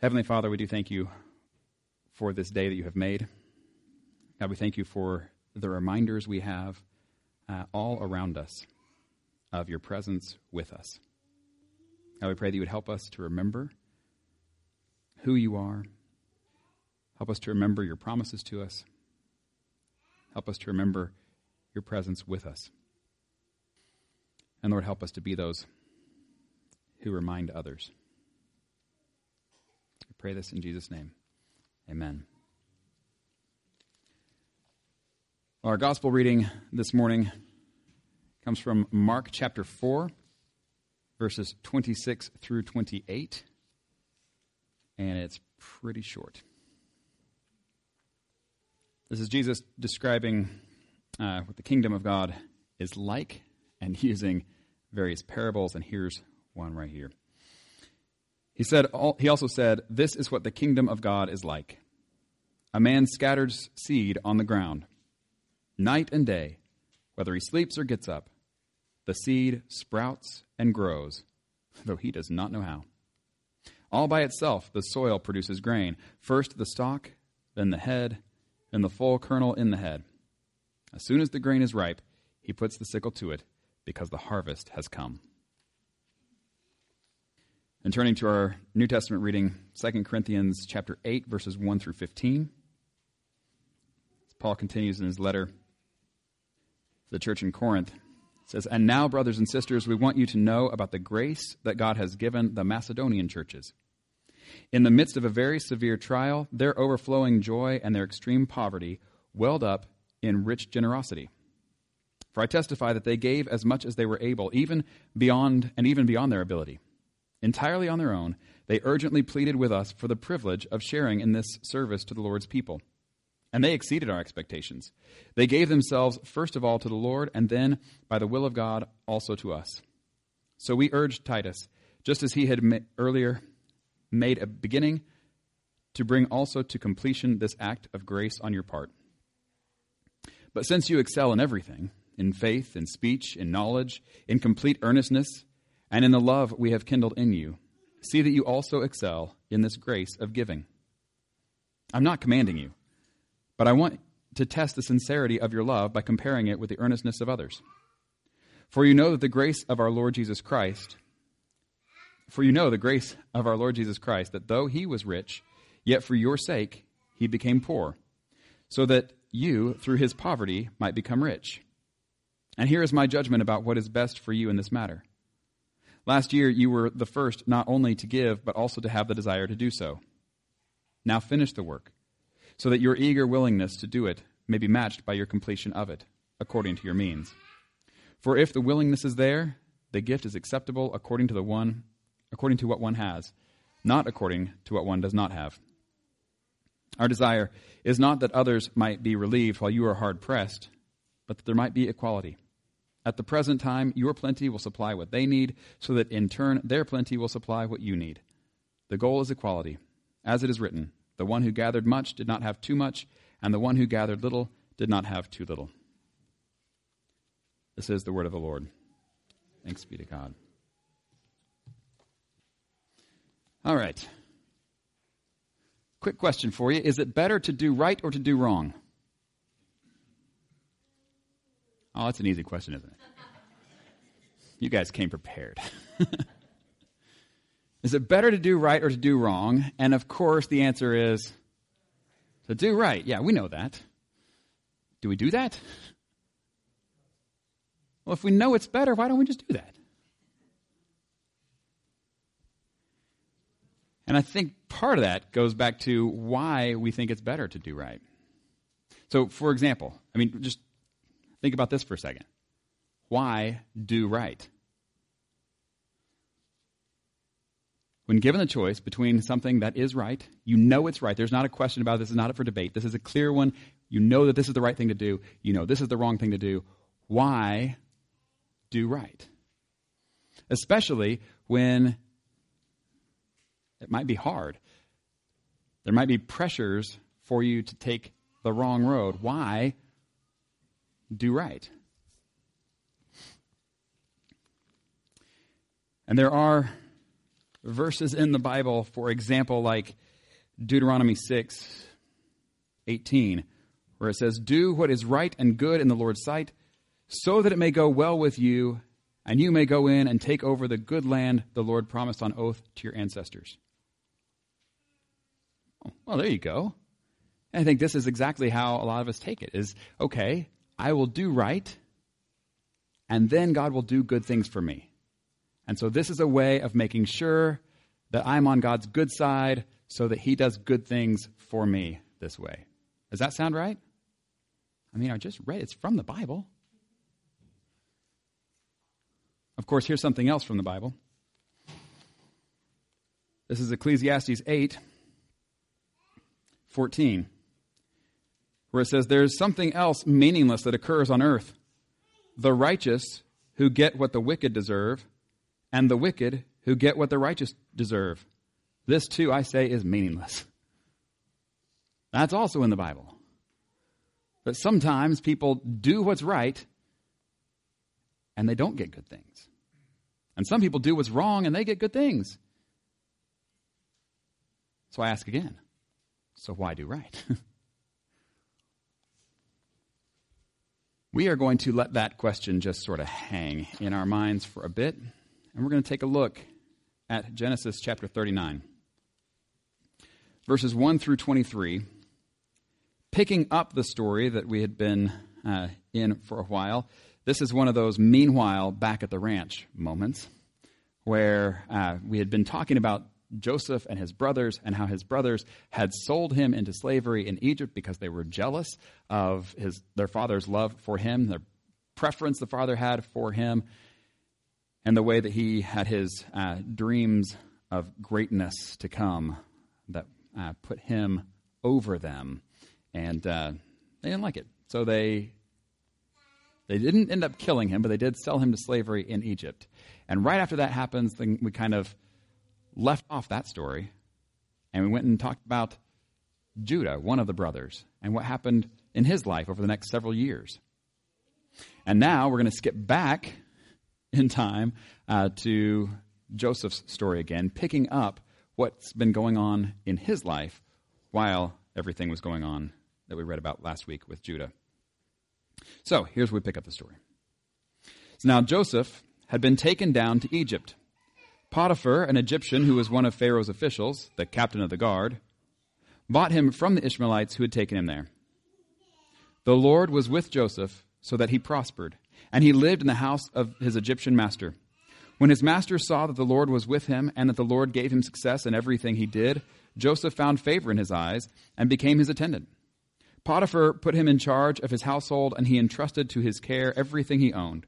Heavenly Father, we do thank you for this day that you have made. God, we thank you for the reminders we have uh, all around us of your presence with us. God, we pray that you would help us to remember who you are. Help us to remember your promises to us. Help us to remember your presence with us. And Lord, help us to be those who remind others. Pray this in Jesus' name. Amen. Our gospel reading this morning comes from Mark chapter 4, verses 26 through 28, and it's pretty short. This is Jesus describing uh, what the kingdom of God is like and using various parables, and here's one right here. He said, he also said, This is what the kingdom of God is like. A man scatters seed on the ground night and day, whether he sleeps or gets up. The seed sprouts and grows, though he does not know how. All by itself, the soil produces grain first the stalk, then the head, then the full kernel in the head. As soon as the grain is ripe, he puts the sickle to it, because the harvest has come. And turning to our New Testament reading, 2 Corinthians chapter 8, verses 1 through 15. Paul continues in his letter to the church in Corinth. It says, And now, brothers and sisters, we want you to know about the grace that God has given the Macedonian churches. In the midst of a very severe trial, their overflowing joy and their extreme poverty welled up in rich generosity. For I testify that they gave as much as they were able, even beyond and even beyond their ability. Entirely on their own, they urgently pleaded with us for the privilege of sharing in this service to the Lord's people and they exceeded our expectations. They gave themselves first of all to the Lord, and then, by the will of God, also to us. So we urged Titus, just as he had ma- earlier made a beginning, to bring also to completion this act of grace on your part. But since you excel in everything, in faith, in speech, in knowledge, in complete earnestness, and in the love we have kindled in you, see that you also excel in this grace of giving. I'm not commanding you but I want to test the sincerity of your love by comparing it with the earnestness of others. For you know that the grace of our Lord Jesus Christ, for you know the grace of our Lord Jesus Christ, that though he was rich, yet for your sake he became poor, so that you, through his poverty, might become rich. And here is my judgment about what is best for you in this matter. Last year you were the first not only to give, but also to have the desire to do so. Now finish the work so that your eager willingness to do it may be matched by your completion of it, according to your means. For if the willingness is there, the gift is acceptable according to the one according to what one has, not according to what one does not have. Our desire is not that others might be relieved while you are hard pressed, but that there might be equality. At the present time, your plenty will supply what they need, so that in turn their plenty will supply what you need. The goal is equality, as it is written. The one who gathered much did not have too much, and the one who gathered little did not have too little. This is the word of the Lord. Thanks be to God. All right. Quick question for you Is it better to do right or to do wrong? Oh, that's an easy question, isn't it? You guys came prepared. Is it better to do right or to do wrong? And of course, the answer is to do right. Yeah, we know that. Do we do that? Well, if we know it's better, why don't we just do that? And I think part of that goes back to why we think it's better to do right. So, for example, I mean, just think about this for a second. Why do right? When given the choice between something that is right, you know it's right. There's not a question about it. This is not up for debate. This is a clear one. You know that this is the right thing to do. You know this is the wrong thing to do. Why do right? Especially when it might be hard. There might be pressures for you to take the wrong road. Why do right? And there are verses in the Bible, for example, like Deuteronomy 6 18, where it says, Do what is right and good in the Lord's sight, so that it may go well with you, and you may go in and take over the good land the Lord promised on oath to your ancestors. Oh, well, there you go. And I think this is exactly how a lot of us take it is okay, I will do right, and then God will do good things for me. And so this is a way of making sure that I'm on God's good side so that he does good things for me this way. Does that sound right? I mean, I just read it's from the Bible. Of course, here's something else from the Bible. This is Ecclesiastes 8 14, where it says, There's something else meaningless that occurs on earth. The righteous who get what the wicked deserve, and the wicked who get what the righteous deserve. This too, I say, is meaningless. That's also in the Bible. But sometimes people do what's right and they don't get good things. And some people do what's wrong and they get good things. So I ask again so why do right? we are going to let that question just sort of hang in our minds for a bit, and we're going to take a look at Genesis chapter 39, verses 1 through 23 picking up the story that we had been uh, in for a while, this is one of those meanwhile back at the ranch moments where uh, we had been talking about Joseph and his brothers and how his brothers had sold him into slavery in Egypt because they were jealous of his, their father's love for him, their preference the father had for him, and the way that he had his uh, dreams of greatness to come that uh, put him over them and uh, they didn't like it. So they they didn't end up killing him, but they did sell him to slavery in Egypt. And right after that happens, we kind of left off that story, and we went and talked about Judah, one of the brothers, and what happened in his life over the next several years. And now we're going to skip back in time uh, to Joseph's story again, picking up what's been going on in his life while everything was going on that we read about last week with Judah. So here's where we pick up the story. So now Joseph had been taken down to Egypt. Potiphar, an Egyptian who was one of Pharaoh's officials, the captain of the guard, bought him from the Ishmaelites who had taken him there. The Lord was with Joseph so that he prospered, and he lived in the house of his Egyptian master. When his master saw that the Lord was with him and that the Lord gave him success in everything he did, Joseph found favor in his eyes and became his attendant. Potiphar put him in charge of his household, and he entrusted to his care everything he owned.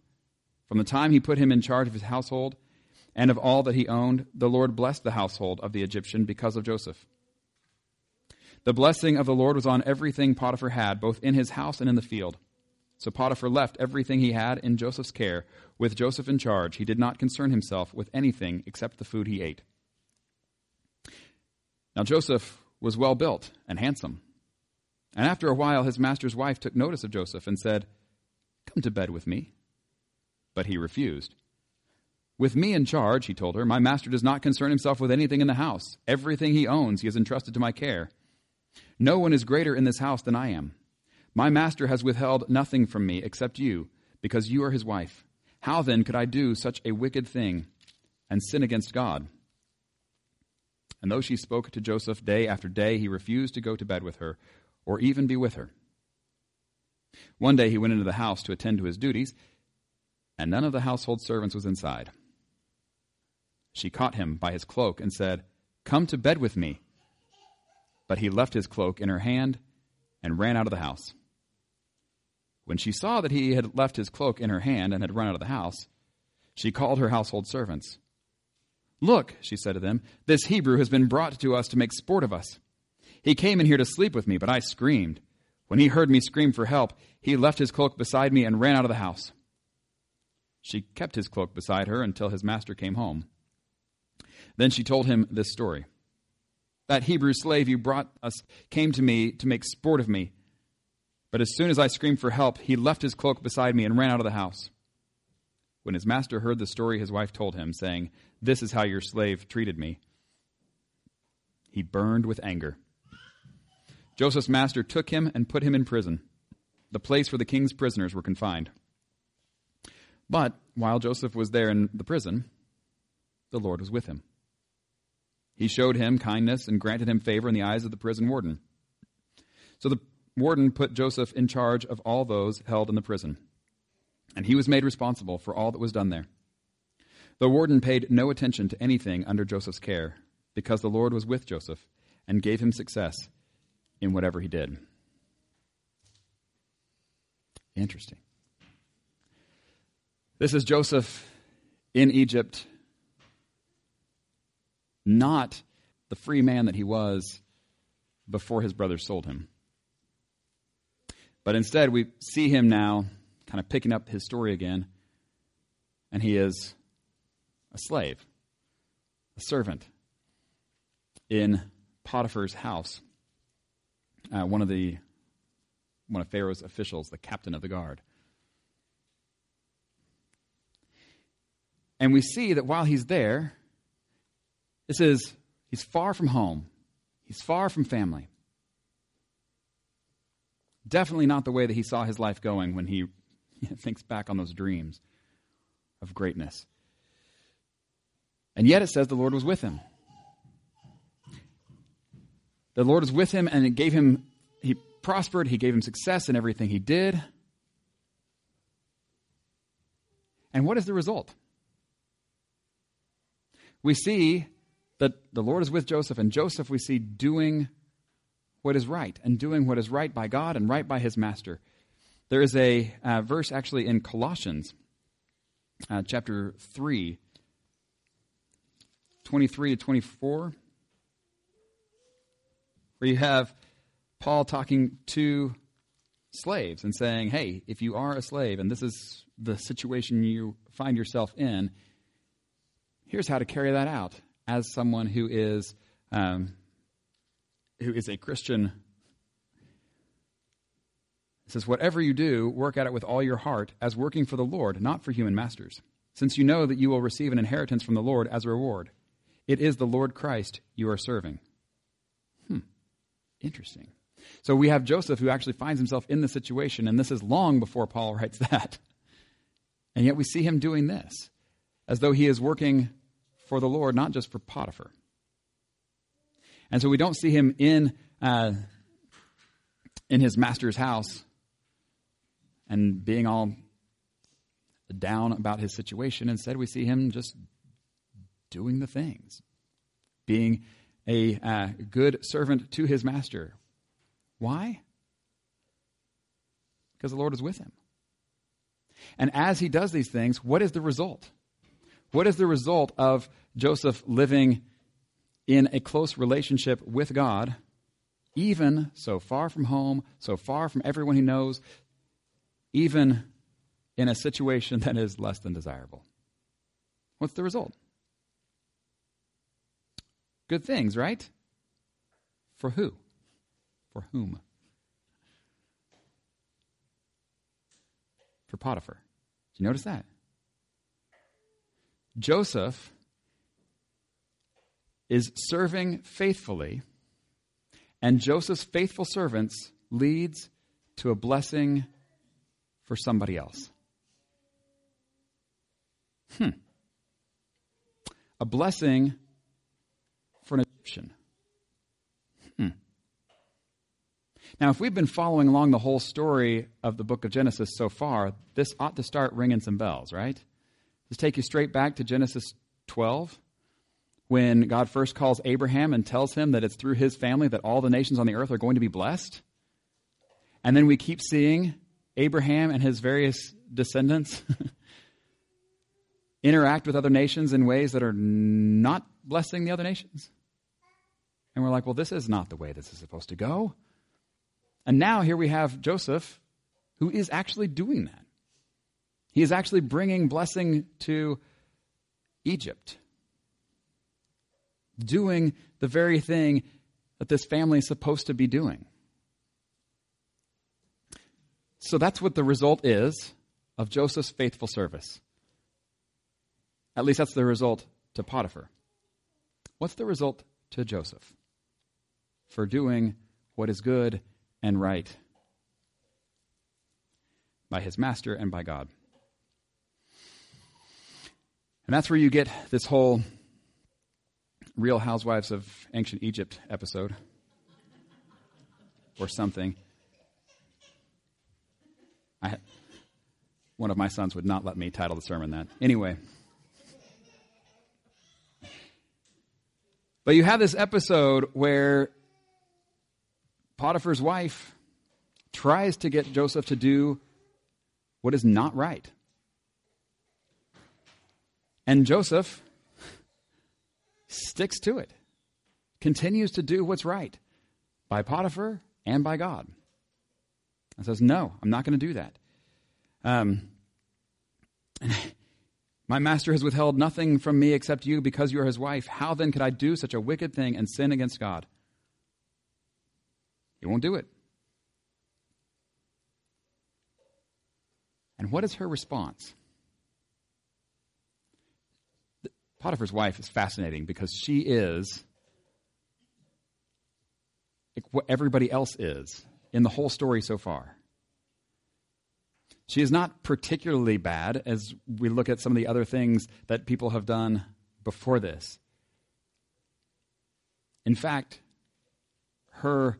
From the time he put him in charge of his household and of all that he owned, the Lord blessed the household of the Egyptian because of Joseph. The blessing of the Lord was on everything Potiphar had, both in his house and in the field. So Potiphar left everything he had in Joseph's care, with Joseph in charge. He did not concern himself with anything except the food he ate. Now Joseph was well built and handsome. And after a while, his master's wife took notice of Joseph and said, Come to bed with me. But he refused. With me in charge, he told her, my master does not concern himself with anything in the house. Everything he owns he has entrusted to my care. No one is greater in this house than I am. My master has withheld nothing from me except you, because you are his wife. How then could I do such a wicked thing and sin against God? And though she spoke to Joseph day after day, he refused to go to bed with her or even be with her. One day he went into the house to attend to his duties, and none of the household servants was inside. She caught him by his cloak and said, Come to bed with me. But he left his cloak in her hand and ran out of the house. When she saw that he had left his cloak in her hand and had run out of the house, she called her household servants. Look, she said to them, this Hebrew has been brought to us to make sport of us. He came in here to sleep with me, but I screamed. When he heard me scream for help, he left his cloak beside me and ran out of the house. She kept his cloak beside her until his master came home. Then she told him this story. That Hebrew slave you brought us came to me to make sport of me. But as soon as I screamed for help, he left his cloak beside me and ran out of the house. When his master heard the story his wife told him, saying, This is how your slave treated me, he burned with anger. Joseph's master took him and put him in prison, the place where the king's prisoners were confined. But while Joseph was there in the prison, the Lord was with him. He showed him kindness and granted him favor in the eyes of the prison warden. So the warden put Joseph in charge of all those held in the prison, and he was made responsible for all that was done there. The warden paid no attention to anything under Joseph's care, because the Lord was with Joseph and gave him success in whatever he did. Interesting. This is Joseph in Egypt, not the free man that he was before his brothers sold him. But instead, we see him now kind of picking up his story again, and he is a slave, a servant in Potiphar's house, uh, one of the one of Pharaoh's officials, the captain of the guard. And we see that while he's there, this is he's far from home. He's far from family. Definitely not the way that he saw his life going when he thinks back on those dreams of greatness. And yet it says the Lord was with him. The Lord was with him and it gave him, he prospered, he gave him success in everything he did. And what is the result? We see that the Lord is with Joseph, and Joseph we see doing what is right and doing what is right by God and right by his master. There is a uh, verse actually in Colossians uh, chapter 3, 23 to 24, where you have Paul talking to slaves and saying, hey, if you are a slave and this is the situation you find yourself in, here's how to carry that out as someone who is um, who is a Christian. It says, Whatever you do, work at it with all your heart, as working for the Lord, not for human masters, since you know that you will receive an inheritance from the Lord as a reward. It is the Lord Christ you are serving. Hmm. Interesting. So we have Joseph who actually finds himself in the situation, and this is long before Paul writes that. And yet we see him doing this, as though he is working for the Lord, not just for Potiphar. And so we don't see him in, uh, in his master's house and being all down about his situation. Instead, we see him just doing the things, being a uh, good servant to his master. Why? Because the Lord is with him. And as he does these things, what is the result? What is the result of Joseph living in a close relationship with God, even so far from home, so far from everyone he knows, even in a situation that is less than desirable? What's the result? Good things, right? For who? For whom? For Potiphar. Did you notice that? Joseph is serving faithfully, and Joseph's faithful servants leads to a blessing for somebody else. Hmm. A blessing for an Egyptian. Hmm. Now, if we've been following along the whole story of the book of Genesis so far, this ought to start ringing some bells, right? Let's take you straight back to Genesis 12 when God first calls Abraham and tells him that it's through his family that all the nations on the earth are going to be blessed. And then we keep seeing Abraham and his various descendants interact with other nations in ways that are not blessing the other nations. And we're like, well, this is not the way this is supposed to go. And now here we have Joseph who is actually doing that. He is actually bringing blessing to Egypt, doing the very thing that this family is supposed to be doing. So that's what the result is of Joseph's faithful service. At least that's the result to Potiphar. What's the result to Joseph? For doing what is good and right by his master and by God. And that's where you get this whole Real Housewives of Ancient Egypt episode or something. I, one of my sons would not let me title the sermon that. Anyway. But you have this episode where Potiphar's wife tries to get Joseph to do what is not right. And Joseph sticks to it, continues to do what's right by Potiphar and by God. And says, No, I'm not going to do that. Um, my master has withheld nothing from me except you because you are his wife. How then could I do such a wicked thing and sin against God? He won't do it. And what is her response? Potiphar's wife is fascinating because she is what everybody else is in the whole story so far. She is not particularly bad as we look at some of the other things that people have done before this. In fact, her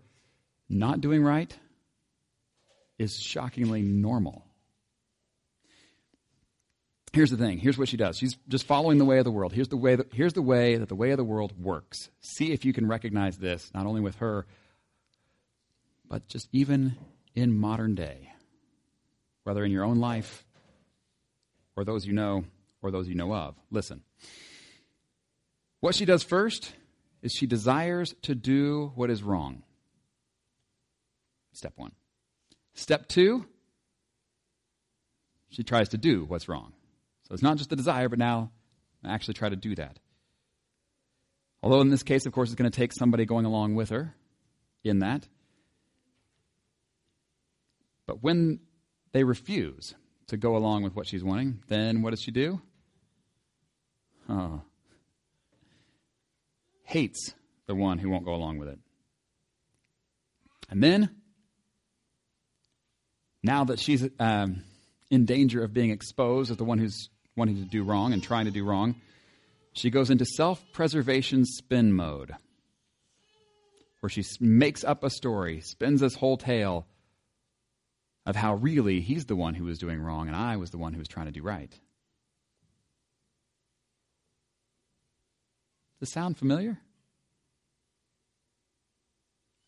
not doing right is shockingly normal. Here's the thing. Here's what she does. She's just following the way of the world. Here's the way that, here's the way that the way of the world works. See if you can recognize this, not only with her, but just even in modern day, whether in your own life or those you know or those you know of. Listen. What she does first is she desires to do what is wrong. Step one. Step two, she tries to do what's wrong. So it's not just the desire, but now I actually try to do that. Although in this case, of course, it's going to take somebody going along with her in that. But when they refuse to go along with what she's wanting, then what does she do? Oh. Hates the one who won't go along with it. And then now that she's um, in danger of being exposed as the one who's wanting to do wrong and trying to do wrong, she goes into self preservation spin mode, where she makes up a story, spins this whole tale of how really he's the one who was doing wrong and I was the one who was trying to do right. Does this sound familiar?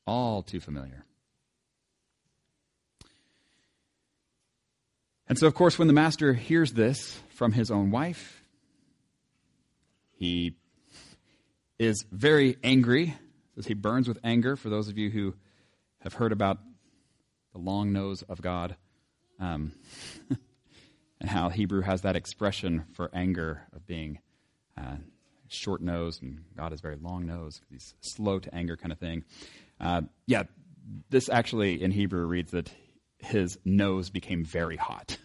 All too familiar. And so, of course, when the master hears this from his own wife, he is very angry. Says he burns with anger. For those of you who have heard about the long nose of God, um, and how Hebrew has that expression for anger of being uh, short nosed, and God is very long nosed. He's slow to anger, kind of thing. Uh, yeah, this actually in Hebrew reads that his nose became very hot.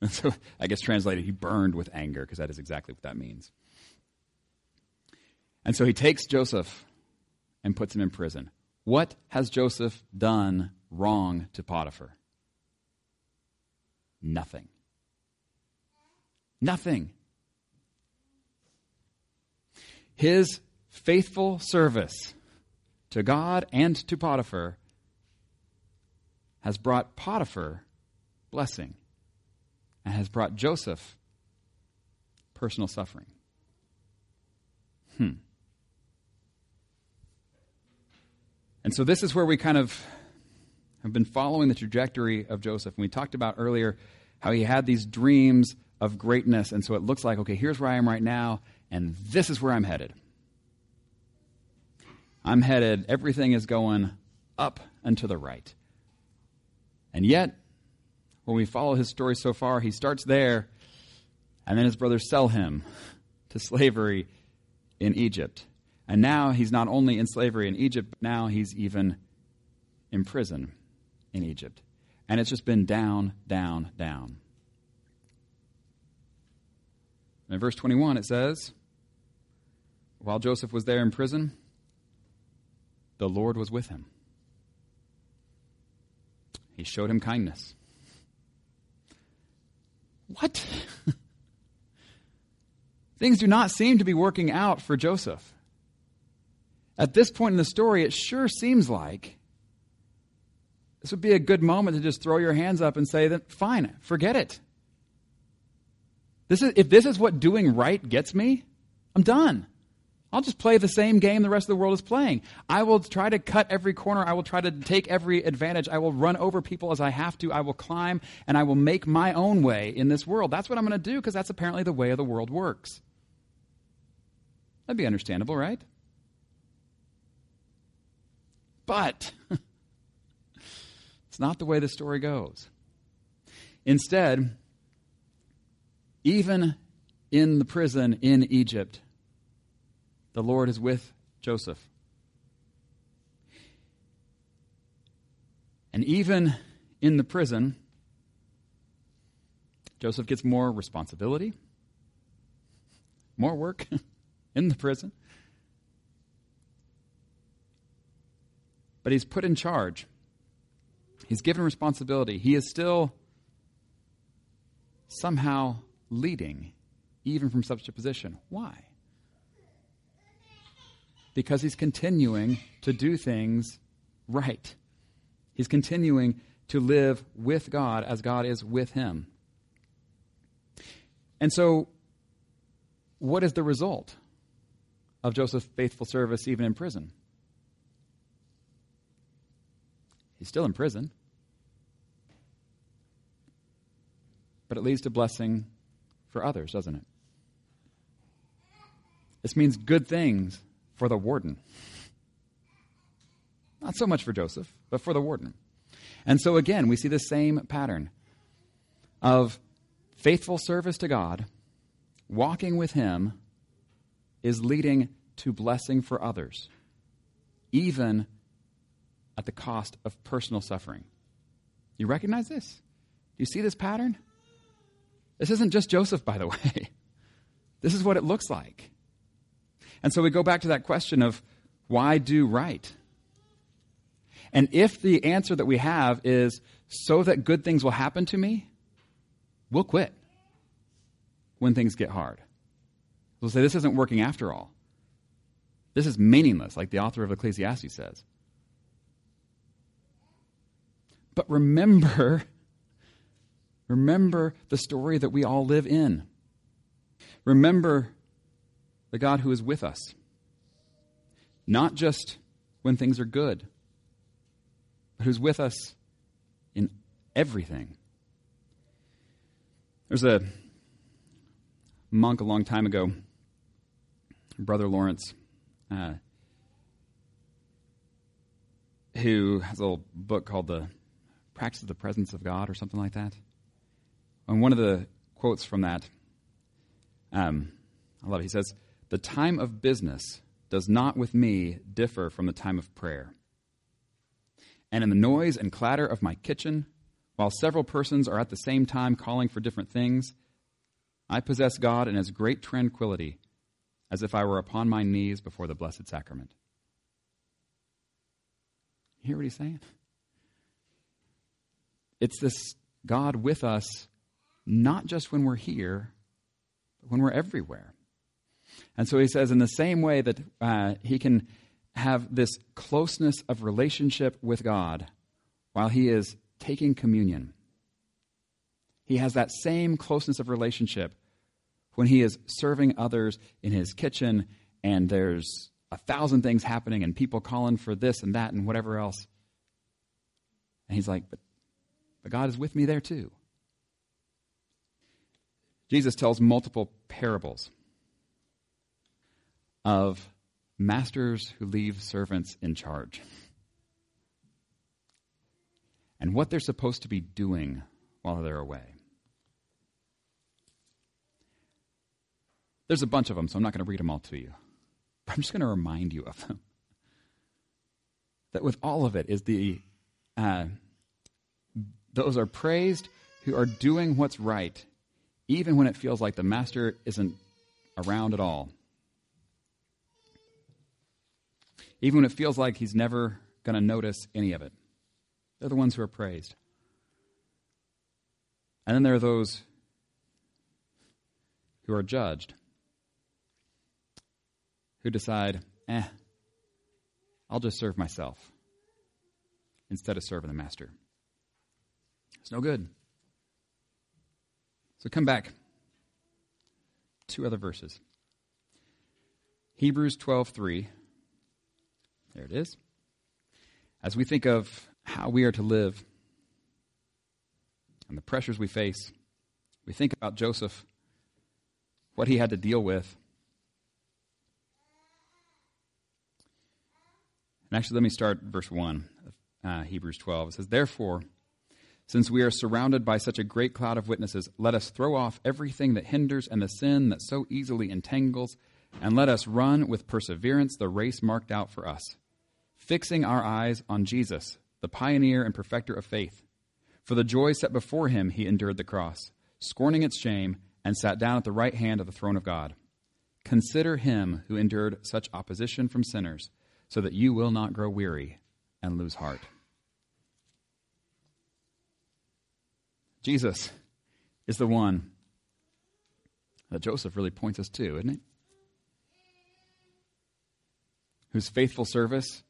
and so I guess translated, he burned with anger, because that is exactly what that means. And so he takes Joseph and puts him in prison. What has Joseph done wrong to Potiphar? Nothing. Nothing. His faithful service to God and to Potiphar has brought Potiphar blessing and has brought Joseph personal suffering. Hmm. And so this is where we kind of have been following the trajectory of Joseph. And we talked about earlier how he had these dreams of greatness. And so it looks like, okay, here's where I am right now, and this is where I'm headed. I'm headed, everything is going up and to the right. And yet, when we follow his story so far, he starts there, and then his brothers sell him to slavery in Egypt. And now he's not only in slavery in Egypt, but now he's even in prison in Egypt. And it's just been down, down, down. In verse 21, it says, While Joseph was there in prison, the Lord was with him. He showed him kindness. What? Things do not seem to be working out for Joseph. At this point in the story, it sure seems like this would be a good moment to just throw your hands up and say that, fine, forget it. This is, if this is what doing right gets me, I'm done. I'll just play the same game the rest of the world is playing. I will try to cut every corner. I will try to take every advantage. I will run over people as I have to. I will climb and I will make my own way in this world. That's what I'm going to do because that's apparently the way of the world works. That'd be understandable, right? But it's not the way the story goes. Instead, even in the prison in Egypt, the Lord is with Joseph. And even in the prison, Joseph gets more responsibility, more work in the prison. But he's put in charge. He's given responsibility. He is still somehow leading, even from such a position. Why? Because he's continuing to do things right. He's continuing to live with God as God is with him. And so, what is the result of Joseph's faithful service even in prison? He's still in prison. But it leads to blessing for others, doesn't it? This means good things for the warden. Not so much for Joseph, but for the warden. And so again, we see the same pattern of faithful service to God, walking with Him, is leading to blessing for others, even at the cost of personal suffering. You recognize this? Do you see this pattern? This isn't just Joseph, by the way. This is what it looks like. And so we go back to that question of why do right? And if the answer that we have is so that good things will happen to me, we'll quit when things get hard. We'll say, this isn't working after all. This is meaningless, like the author of Ecclesiastes says. But remember, remember the story that we all live in. Remember the God who is with us. Not just when things are good, but who's with us in everything. There's a monk a long time ago, Brother Lawrence, uh, who has a little book called The Practice of the Presence of God or something like that. And one of the quotes from that, um, I love it. He says, the time of business does not with me differ from the time of prayer. And in the noise and clatter of my kitchen, while several persons are at the same time calling for different things, I possess God in as great tranquility as if I were upon my knees before the Blessed Sacrament. You hear what he's saying? It's this God with us, not just when we're here, but when we're everywhere. And so he says, in the same way that uh, he can have this closeness of relationship with God while he is taking communion, he has that same closeness of relationship when he is serving others in his kitchen and there's a thousand things happening and people calling for this and that and whatever else. And he's like, but, but God is with me there too. Jesus tells multiple parables of masters who leave servants in charge and what they're supposed to be doing while they're away. There's a bunch of them, so I'm not going to read them all to you. But I'm just going to remind you of them. That with all of it is the uh, those are praised who are doing what's right, even when it feels like the master isn't around at all. Even when it feels like he's never going to notice any of it. They're the ones who are praised. And then there are those who are judged, who decide, eh, I'll just serve myself instead of serving the master. It's no good. So come back. Two other verses. Hebrews 12:3. There it is. As we think of how we are to live and the pressures we face, we think about Joseph, what he had to deal with. And actually, let me start verse 1 of uh, Hebrews 12. It says, Therefore, since we are surrounded by such a great cloud of witnesses, let us throw off everything that hinders and the sin that so easily entangles, and let us run with perseverance the race marked out for us, fixing our eyes on Jesus, the pioneer and perfecter of faith. For the joy set before him, he endured the cross, scorning its shame, and sat down at the right hand of the throne of God. Consider him who endured such opposition from sinners, so that you will not grow weary and lose heart. Jesus is the one that Joseph really points us to, isn't it? Whose faithful service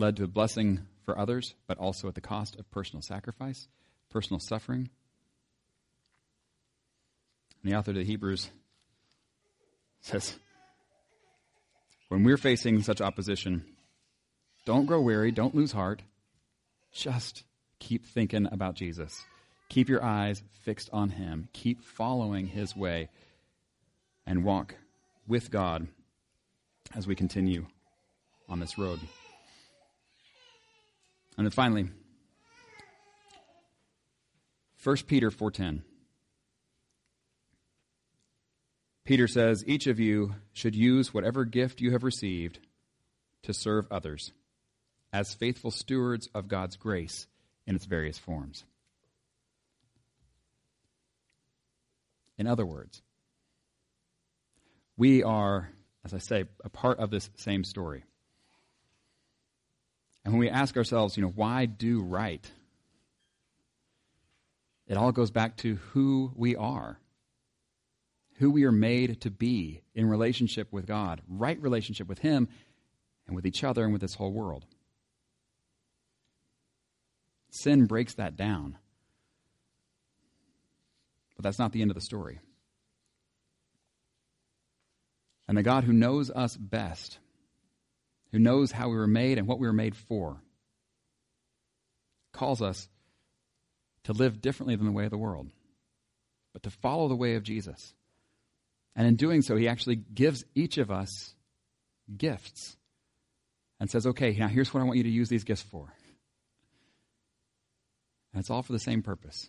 led to a blessing for others, but also at the cost of personal sacrifice, personal suffering. And the author of the Hebrews says, when we're facing such opposition, don't grow weary, don't lose heart. Just keep thinking about Jesus. Keep your eyes fixed on Him. Keep following His way and walk with God as we continue on this road. And then finally, 1 Peter 4:10. Peter says, "Each of you should use whatever gift you have received to serve others as faithful stewards of God's grace in its various forms." In other words, we are, as I say, a part of this same story. And when we ask ourselves, you know, why do right? It all goes back to who we are, who we are made to be in relationship with God, right relationship with Him and with each other and with this whole world. Sin breaks that down. But that's not the end of the story. And the God who knows us best who knows how we were made and what we were made for, calls us to live differently than the way of the world, but to follow the way of Jesus. And in doing so, he actually gives each of us gifts and says, okay, now here's what I want you to use these gifts for. And it's all for the same purpose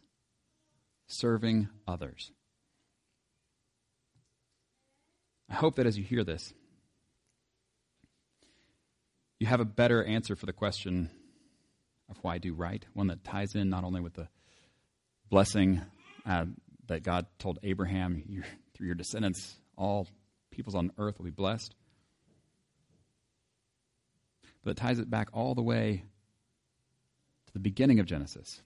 serving others. I hope that as you hear this, you have a better answer for the question of why do right, one that ties in not only with the blessing uh, that God told Abraham, through your descendants, all peoples on earth will be blessed, but it ties it back all the way to the beginning of Genesis.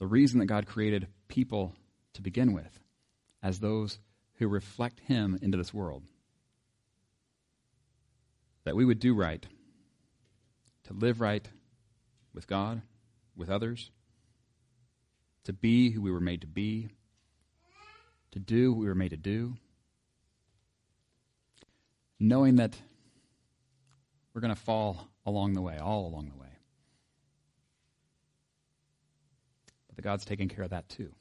The reason that God created people to begin with as those who reflect Him into this world that we would do right, to live right with God, with others, to be who we were made to be, to do what we were made to do, knowing that we're going to fall along the way, all along the way. But that God's taking care of that too.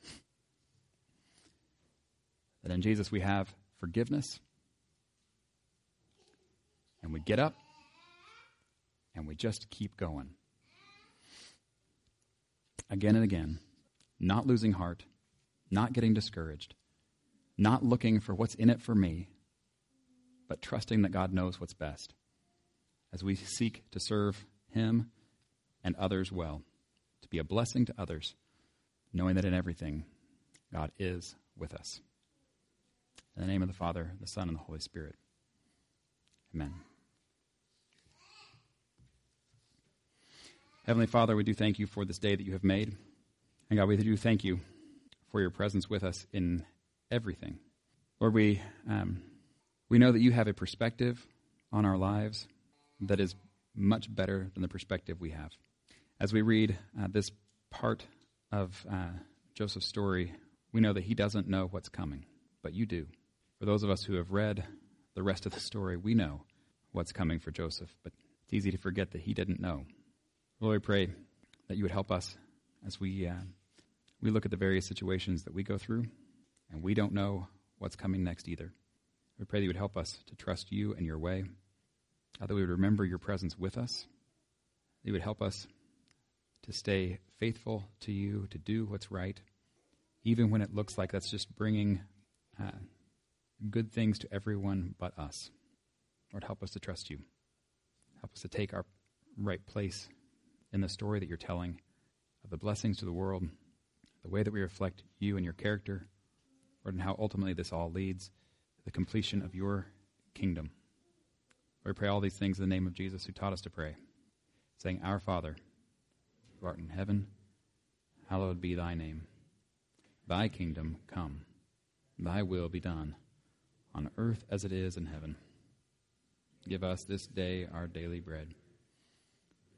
That in Jesus we have forgiveness and we get up and we just keep going. Again and again, not losing heart, not getting discouraged, not looking for what's in it for me, but trusting that God knows what's best as we seek to serve Him and others well, to be a blessing to others knowing that in everything God is with us. In the name of the Father, the Son, and the Holy Spirit. Amen. Heavenly Father, we do thank you for this day that you have made. And God, we do thank you for your presence with us in everything. Lord, we, um, we know that you have a perspective on our lives that is much better than the perspective we have. As we read uh, this part of uh, Joseph's story, we know that he doesn't know what's coming, but you do. For those of us who have read the rest of the story, we know what's coming for Joseph, but it's easy to forget that he didn't know. Lord, we pray that you would help us as we, uh, we look at the various situations that we go through, and we don't know what's coming next either. We pray that you would help us to trust you and your way, that we would remember your presence with us, that you would help us to stay faithful to you, to do what's right, even when it looks like that's just bringing uh, good things to everyone but us. Lord, help us to trust you. Help us to take our right place in the story that you're telling of the blessings to the world, the way that we reflect you and your character, Lord, and how ultimately this all leads to the completion of your kingdom. We pray all these things in the name of Jesus who taught us to pray, saying, Our Father, who art in heaven, hallowed be thy name. Thy kingdom come, thy will be done, on earth as it is in heaven. Give us this day our daily bread.